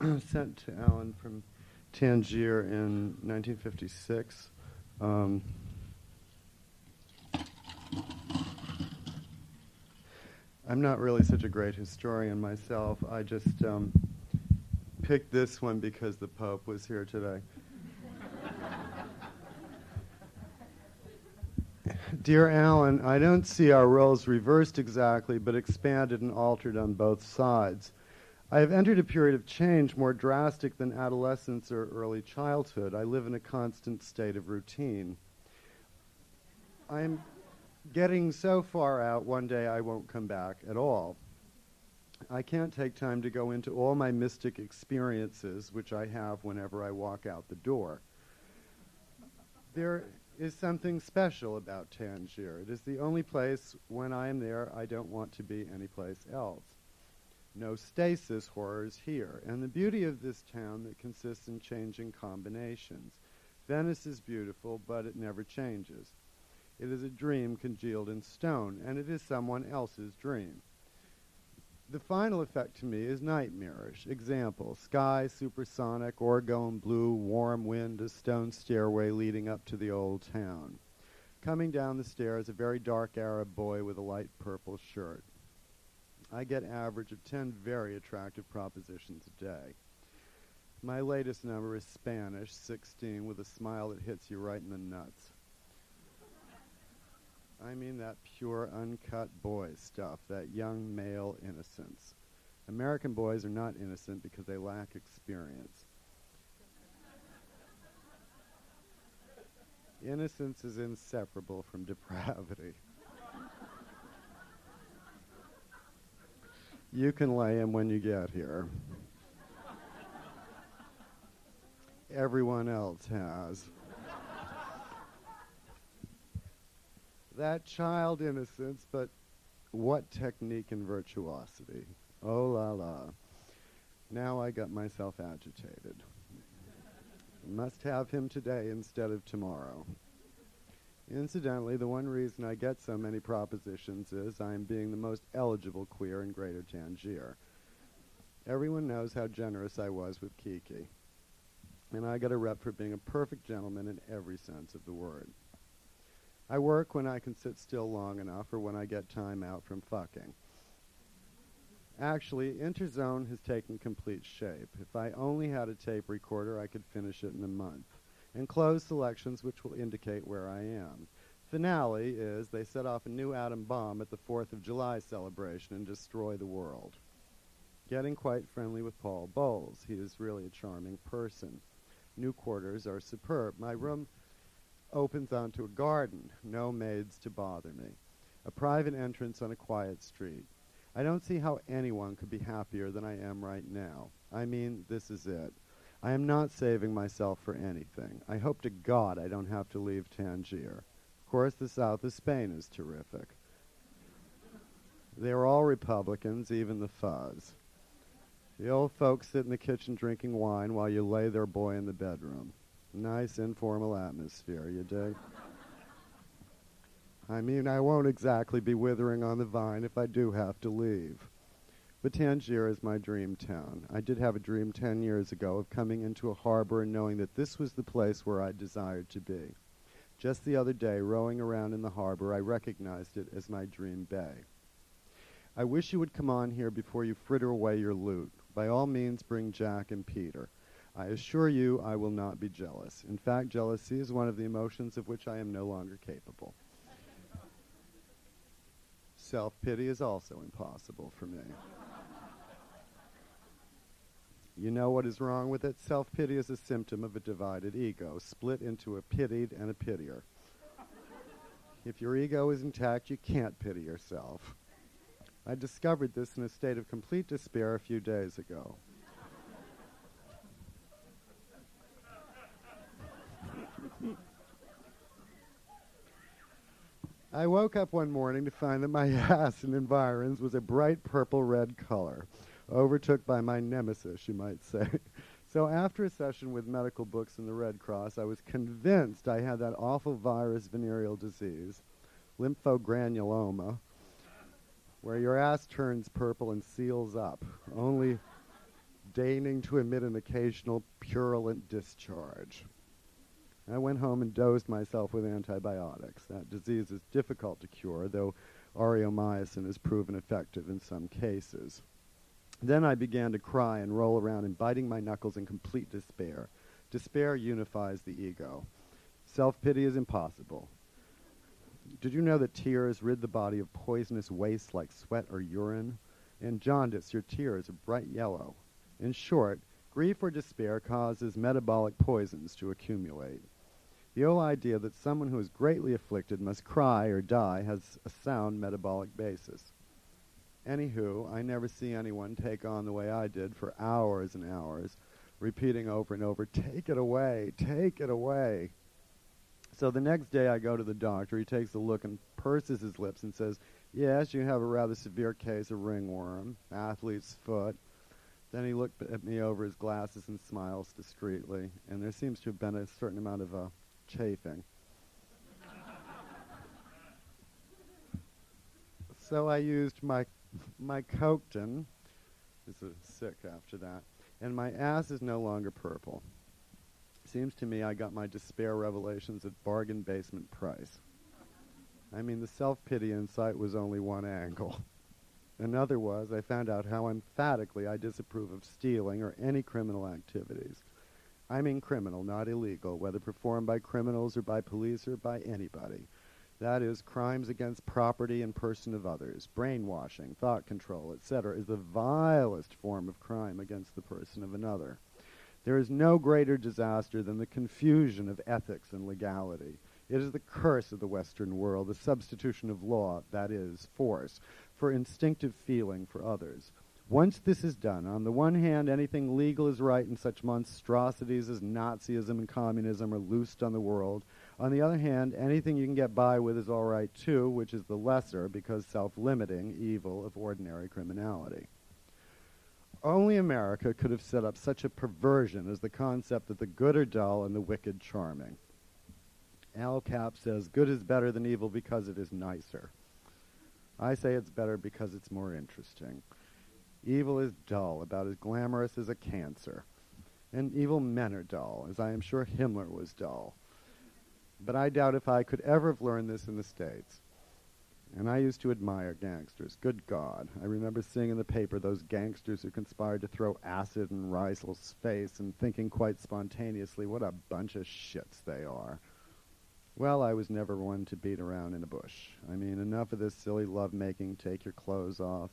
sent to Allen from Tangier in 1956. Um, I'm not really such a great historian myself. I just um, picked this one because the Pope was here today. Dear Allen, I don't see our roles reversed exactly, but expanded and altered on both sides. I have entered a period of change more drastic than adolescence or early childhood. I live in a constant state of routine. I'm getting so far out, one day I won't come back at all. I can't take time to go into all my mystic experiences, which I have whenever I walk out the door. There is something special about Tangier. It is the only place when I am there I don't want to be anyplace else. No stasis horrors here, and the beauty of this town that consists in changing combinations. Venice is beautiful, but it never changes. It is a dream congealed in stone, and it is someone else's dream. The final effect to me is nightmarish. Example, sky supersonic, orgone blue, warm wind, a stone stairway leading up to the old town. Coming down the stairs, a very dark Arab boy with a light purple shirt. I get average of 10 very attractive propositions a day. My latest number is Spanish, 16, with a smile that hits you right in the nuts. I mean that pure, uncut boy stuff, that young male innocence. American boys are not innocent because they lack experience. Innocence is inseparable from depravity. You can lay him when you get here. Everyone else has. that child innocence, but what technique and virtuosity. Oh la la. Now I got myself agitated. Must have him today instead of tomorrow. Incidentally, the one reason I get so many propositions is I am being the most eligible queer in Greater Tangier. Everyone knows how generous I was with Kiki. And I got a rep for being a perfect gentleman in every sense of the word. I work when I can sit still long enough or when I get time out from fucking. Actually, Interzone has taken complete shape. If I only had a tape recorder, I could finish it in a month. And close selections which will indicate where I am. Finale is they set off a new atom bomb at the 4th of July celebration and destroy the world. Getting quite friendly with Paul Bowles. He is really a charming person. New quarters are superb. My room opens onto a garden, no maids to bother me. A private entrance on a quiet street. I don't see how anyone could be happier than I am right now. I mean, this is it. I am not saving myself for anything. I hope to God I don't have to leave Tangier. Of course, the south of Spain is terrific. They are all Republicans, even the fuzz. The old folks sit in the kitchen drinking wine while you lay their boy in the bedroom. Nice informal atmosphere, you dig? I mean, I won't exactly be withering on the vine if I do have to leave. But Tangier is my dream town. I did have a dream ten years ago of coming into a harbor and knowing that this was the place where I desired to be. Just the other day, rowing around in the harbor, I recognized it as my dream bay. I wish you would come on here before you fritter away your loot. By all means, bring Jack and Peter. I assure you I will not be jealous. In fact, jealousy is one of the emotions of which I am no longer capable. Self pity is also impossible for me. You know what is wrong with it? Self pity is a symptom of a divided ego, split into a pitied and a pitier. If your ego is intact, you can't pity yourself. I discovered this in a state of complete despair a few days ago. I woke up one morning to find that my ass and environs was a bright purple red color, overtook by my nemesis, you might say. so after a session with medical books and the Red Cross, I was convinced I had that awful virus venereal disease, lymphogranuloma, where your ass turns purple and seals up. Only deigning to emit an occasional purulent discharge. I went home and dosed myself with antibiotics. That disease is difficult to cure, though aureomycin has proven effective in some cases. Then I began to cry and roll around and biting my knuckles in complete despair. Despair unifies the ego. Self pity is impossible. Did you know that tears rid the body of poisonous waste like sweat or urine? In jaundice, your tears are bright yellow. In short, grief or despair causes metabolic poisons to accumulate. The old idea that someone who is greatly afflicted must cry or die has a sound metabolic basis. Anywho, I never see anyone take on the way I did for hours and hours, repeating over and over, take it away, take it away. So the next day I go to the doctor. He takes a look and purses his lips and says, Yes, you have a rather severe case of ringworm, athlete's foot. Then he looked at me over his glasses and smiles discreetly, and there seems to have been a certain amount of uh, chafing. so I used my my Coakton. Is sick after that, and my ass is no longer purple. Seems to me I got my despair revelations at bargain basement price. I mean, the self pity insight was only one angle. Another was I found out how emphatically I disapprove of stealing or any criminal activities. I mean criminal, not illegal, whether performed by criminals or by police or by anybody. That is, crimes against property and person of others, brainwashing, thought control, etc., is the vilest form of crime against the person of another. There is no greater disaster than the confusion of ethics and legality. It is the curse of the Western world, the substitution of law, that is, force, for instinctive feeling for others. Once this is done, on the one hand, anything legal is right and such monstrosities as Nazism and communism are loosed on the world. On the other hand, anything you can get by with is all right too, which is the lesser because self-limiting evil of ordinary criminality. Only America could have set up such a perversion as the concept that the good are dull and the wicked charming. Al Capp says, good is better than evil because it is nicer. I say it's better because it's more interesting. Evil is dull, about as glamorous as a cancer. And evil men are dull, as I am sure Himmler was dull. But I doubt if I could ever have learned this in the States. And I used to admire gangsters. Good God. I remember seeing in the paper those gangsters who conspired to throw acid in Riesel's face and thinking quite spontaneously, what a bunch of shits they are. Well, I was never one to beat around in a bush. I mean, enough of this silly love-making, take your clothes off.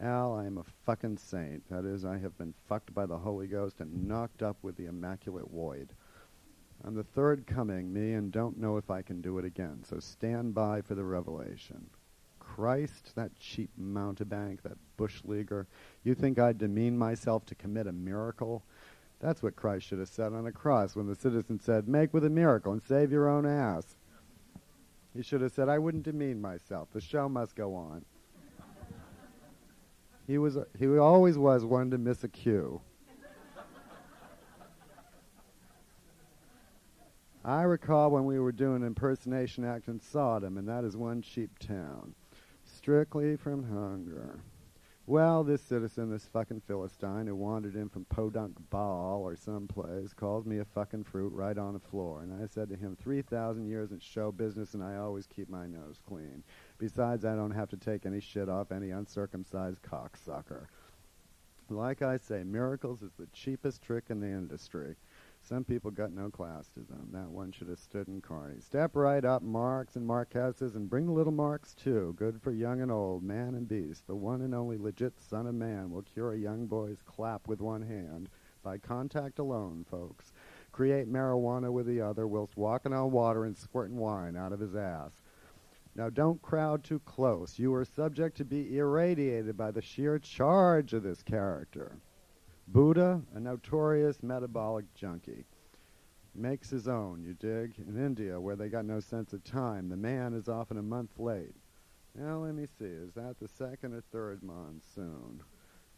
Al, I am a fucking saint. That is, I have been fucked by the Holy Ghost and knocked up with the Immaculate Void. I'm the third coming, me, and don't know if I can do it again. So stand by for the revelation. Christ, that cheap mountebank, that bush leaguer. You think I'd demean myself to commit a miracle? That's what Christ should have said on the cross when the citizen said, Make with a miracle and save your own ass. He should have said, I wouldn't demean myself. The show must go on. he was he always was one to miss a cue. I recall when we were doing impersonation act in Sodom, and that is one cheap town. Strictly from hunger. Well, this citizen, this fucking Philistine who wandered in from Podunk Ball or someplace, calls me a fucking fruit right on the floor. And I said to him, 3,000 years in show business and I always keep my nose clean. Besides, I don't have to take any shit off any uncircumcised cocksucker. Like I say, miracles is the cheapest trick in the industry. Some people got no class to them. That one should have stood in Carney. Step right up, Marks and Marquesses, and bring the little Marks too. Good for young and old, man and beast. The one and only legit son of man will cure a young boy's clap with one hand. By contact alone, folks. Create marijuana with the other whilst walking on water and squirting wine out of his ass. Now don't crowd too close. You are subject to be irradiated by the sheer charge of this character. Buddha, a notorious metabolic junkie, makes his own, you dig? In India, where they got no sense of time, the man is often a month late. Now, let me see, is that the second or third monsoon?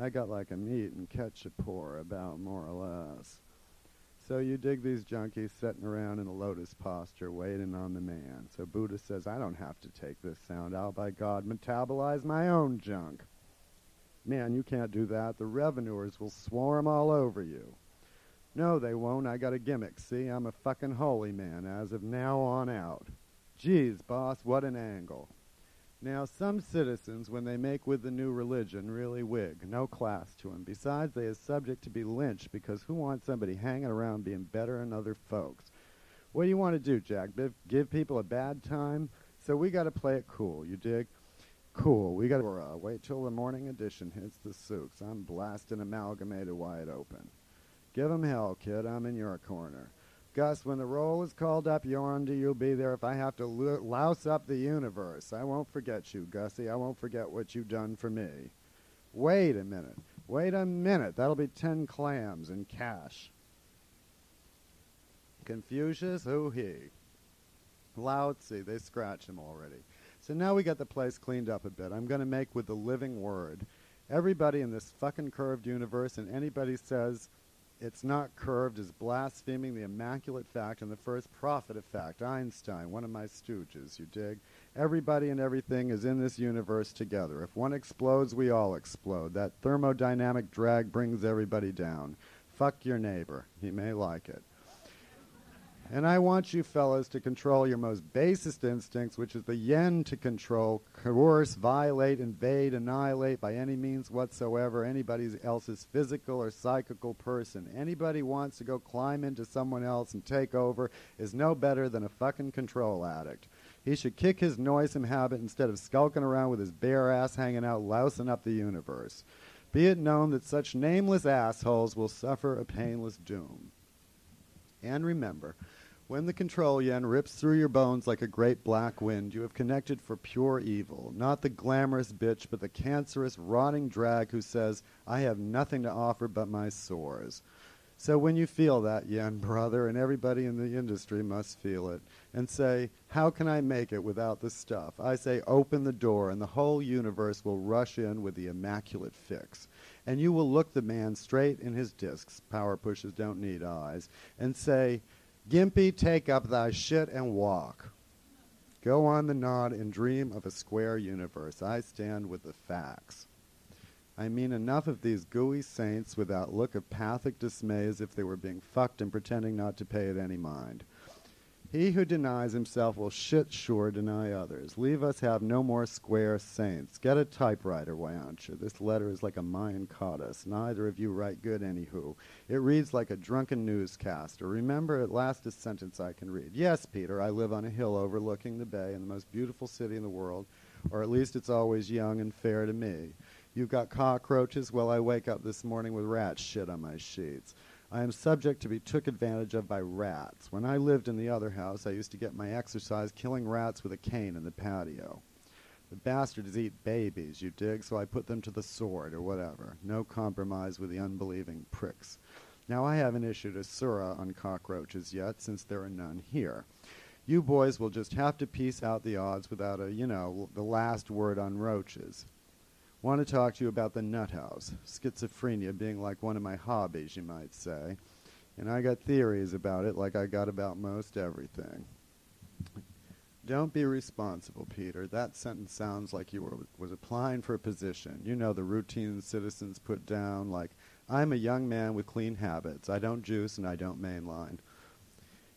I got like a meat and ketchup pour about more or less. So you dig these junkies sitting around in a lotus posture waiting on the man. So Buddha says, I don't have to take this sound. I'll, by God, metabolize my own junk. Man, you can't do that. The revenuers will swarm all over you. No, they won't. I got a gimmick. See, I'm a fucking holy man as of now on out. Geez, boss, what an angle. Now, some citizens, when they make with the new religion, really wig. No class to 'em. Besides, they is subject to be lynched because who wants somebody hanging around being better than other folks? What do you want to do, Jack? Give people a bad time? So we got to play it cool, you dig? Cool. We got to uh, wait till the morning edition hits the souks. I'm blasting amalgamated wide open. Give 'em hell, kid. I'm in your corner. Gus, when the roll is called up, Yorndi, you'll be there if I have to lo- louse up the universe. I won't forget you, Gussie. I won't forget what you've done for me. Wait a minute. Wait a minute. That'll be ten clams in cash. Confucius, who he? Lao Tzu, they scratch him already. So now we got the place cleaned up a bit. I'm going to make with the living word. Everybody in this fucking curved universe, and anybody says it's not curved is blaspheming the immaculate fact and the first prophet of fact, Einstein, one of my stooges, you dig? Everybody and everything is in this universe together. If one explodes, we all explode. That thermodynamic drag brings everybody down. Fuck your neighbor. He may like it. And I want you fellows to control your most basest instincts, which is the yen to control, coerce, violate, invade, annihilate by any means whatsoever anybody else's physical or psychical person. Anybody wants to go climb into someone else and take over is no better than a fucking control addict. He should kick his noisome habit instead of skulking around with his bare ass hanging out, lousing up the universe. Be it known that such nameless assholes will suffer a painless doom. And remember, when the control yen rips through your bones like a great black wind, you have connected for pure evil. Not the glamorous bitch, but the cancerous, rotting drag who says, I have nothing to offer but my sores. So when you feel that, yen brother, and everybody in the industry must feel it, and say, How can I make it without the stuff? I say, Open the door, and the whole universe will rush in with the immaculate fix. And you will look the man straight in his discs, power pushes don't need eyes, and say, Gimpy, take up thy shit and walk. Go on the nod and dream of a square universe. I stand with the facts. I mean enough of these gooey saints without look of pathic dismay as if they were being fucked and pretending not to pay it any mind. He who denies himself will shit sure deny others. Leave us have no more square saints. Get a typewriter, why don't you? This letter is like a Mayan codice. Neither of you write good, anywho. It reads like a drunken newscaster. Remember, at last a sentence I can read. Yes, Peter, I live on a hill overlooking the bay in the most beautiful city in the world, or at least it's always young and fair to me. You've got cockroaches? Well, I wake up this morning with rat shit on my sheets. I am subject to be took advantage of by rats. When I lived in the other house, I used to get my exercise killing rats with a cane in the patio. The bastards eat babies, you dig, so I put them to the sword or whatever. No compromise with the unbelieving pricks. Now, I haven't issued a surah on cockroaches yet, since there are none here. You boys will just have to piece out the odds without a, you know, the last word on roaches. Want to talk to you about the nut house, schizophrenia being like one of my hobbies, you might say. And I got theories about it like I got about most everything. Don't be responsible, Peter. That sentence sounds like you were was applying for a position. You know the routine citizens put down like I'm a young man with clean habits. I don't juice and I don't mainline.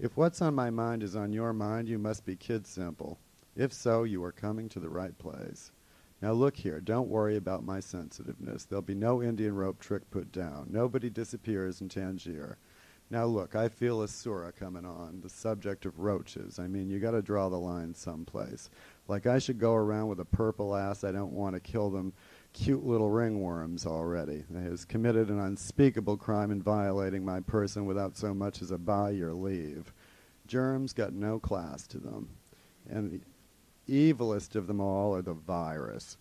If what's on my mind is on your mind, you must be kid simple. If so, you are coming to the right place. Now look here, don't worry about my sensitiveness. There'll be no Indian rope trick put down. Nobody disappears in Tangier. Now look, I feel a surah coming on, the subject of roaches. I mean, you got to draw the line someplace. Like I should go around with a purple ass. I don't want to kill them cute little ringworms already. They has committed an unspeakable crime in violating my person without so much as a by your leave. Germs got no class to them. And evilest of them all are the virus.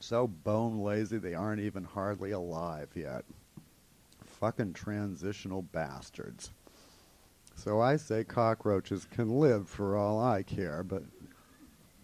So bone lazy they aren't even hardly alive yet fucking transitional bastards. So I say cockroaches can live for all I care, but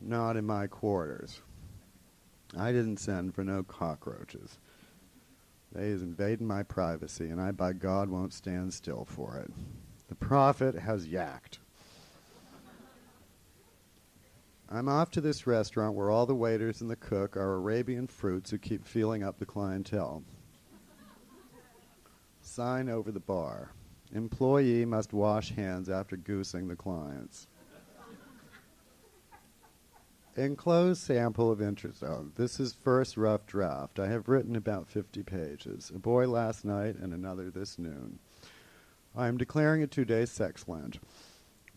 not in my quarters. I didn't send for no cockroaches. They is invading my privacy, and I, by God, won't stand still for it. The prophet has yacked. I'm off to this restaurant where all the waiters and the cook are Arabian fruits who keep filling up the clientele. Sign over the bar. Employee must wash hands after goosing the clients. Enclosed sample of interest. Oh, this is first rough draft. I have written about 50 pages. A boy last night and another this noon. I am declaring a two-day sex Lent.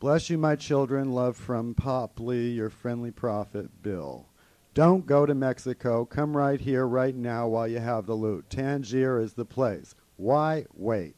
Bless you, my children. Love from Pop Lee, your friendly prophet, Bill. Don't go to Mexico. Come right here, right now, while you have the loot. Tangier is the place. Why wait?